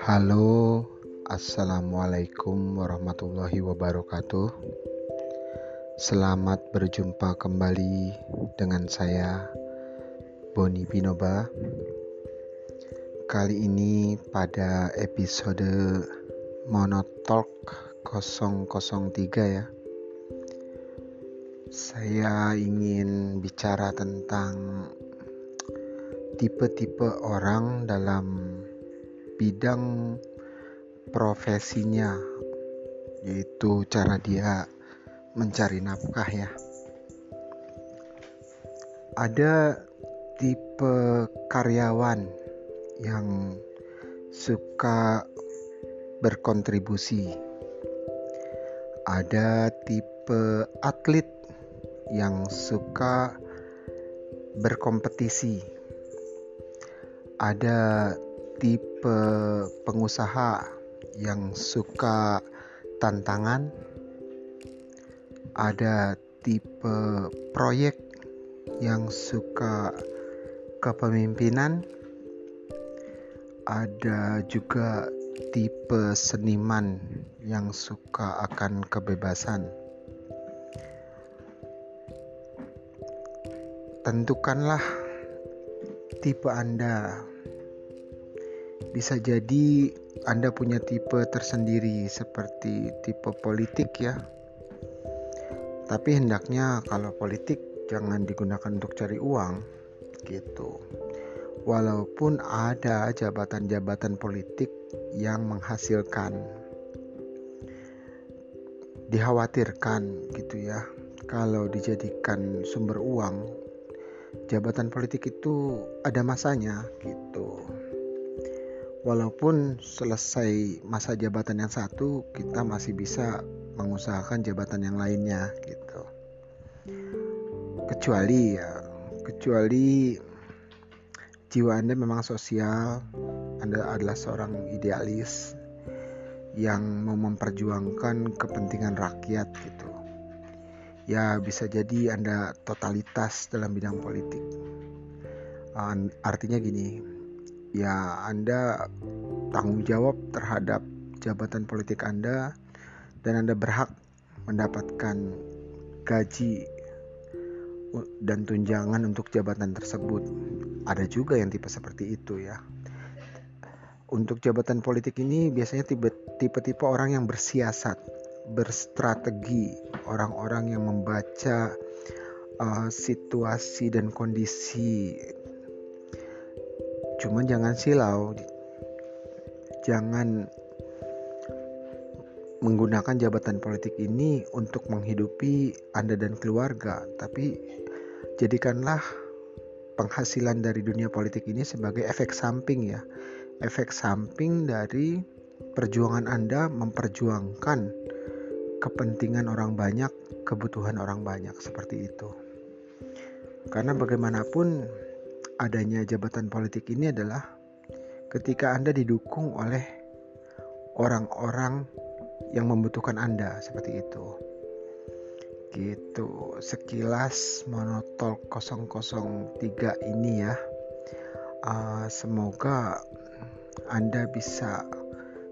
Halo, assalamualaikum warahmatullahi wabarakatuh. Selamat berjumpa kembali dengan saya, Boni Binoba. Kali ini, pada episode Monotalk 003, ya, saya ingin bicara tentang tipe-tipe orang dalam bidang profesinya, yaitu cara dia mencari nafkah, ya. Ada tipe karyawan yang suka berkontribusi, ada tipe atlet yang suka berkompetisi ada tipe pengusaha yang suka tantangan, ada tipe proyek yang suka kepemimpinan, ada juga tipe seniman yang suka akan kebebasan. Tentukanlah tipe Anda bisa jadi Anda punya tipe tersendiri seperti tipe politik ya. Tapi hendaknya kalau politik jangan digunakan untuk cari uang gitu. Walaupun ada jabatan-jabatan politik yang menghasilkan dikhawatirkan gitu ya kalau dijadikan sumber uang jabatan politik itu ada masanya gitu walaupun selesai masa jabatan yang satu kita masih bisa mengusahakan jabatan yang lainnya gitu. Kecuali ya kecuali jiwa anda memang sosial anda adalah seorang idealis yang mau memperjuangkan kepentingan rakyat gitu. Ya bisa jadi anda totalitas dalam bidang politik. Artinya gini ya Anda tanggung jawab terhadap jabatan politik Anda dan Anda berhak mendapatkan gaji dan tunjangan untuk jabatan tersebut. Ada juga yang tipe seperti itu ya. Untuk jabatan politik ini biasanya tipe-tipe orang yang bersiasat, berstrategi, orang-orang yang membaca uh, situasi dan kondisi Cuman jangan silau. Jangan menggunakan jabatan politik ini untuk menghidupi Anda dan keluarga, tapi jadikanlah penghasilan dari dunia politik ini sebagai efek samping ya. Efek samping dari perjuangan Anda memperjuangkan kepentingan orang banyak, kebutuhan orang banyak seperti itu. Karena bagaimanapun adanya jabatan politik ini adalah ketika Anda didukung oleh orang-orang yang membutuhkan Anda seperti itu. Gitu, sekilas monotol 003 ini ya. Uh, semoga Anda bisa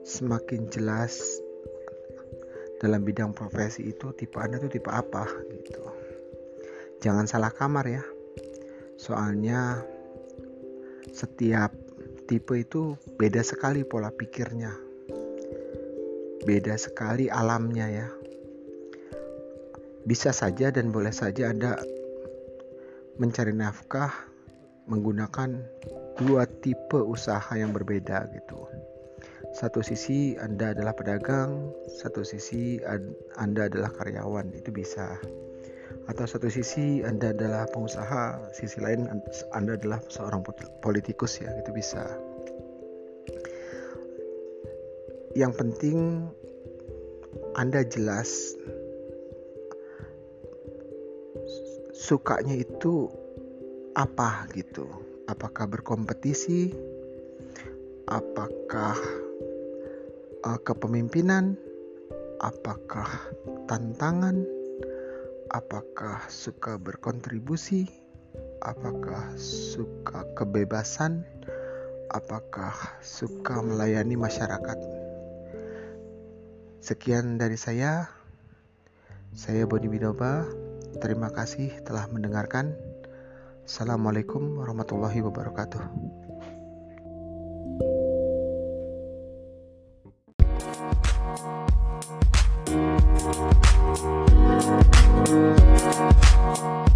semakin jelas dalam bidang profesi itu tipe Anda itu tipe apa gitu. Jangan salah kamar ya. Soalnya setiap tipe itu beda sekali pola pikirnya. Beda sekali alamnya ya. Bisa saja dan boleh saja Anda mencari nafkah menggunakan dua tipe usaha yang berbeda gitu. Satu sisi Anda adalah pedagang, satu sisi Anda adalah karyawan, itu bisa atau satu sisi Anda adalah pengusaha, sisi lain Anda adalah seorang politikus ya, itu bisa. Yang penting Anda jelas sukanya itu apa gitu. Apakah berkompetisi? Apakah uh, kepemimpinan? Apakah tantangan? apakah suka berkontribusi, apakah suka kebebasan, apakah suka melayani masyarakat. Sekian dari saya. Saya Boni Widoba. Terima kasih telah mendengarkan. Assalamualaikum warahmatullahi wabarakatuh. Thank you. Thank you.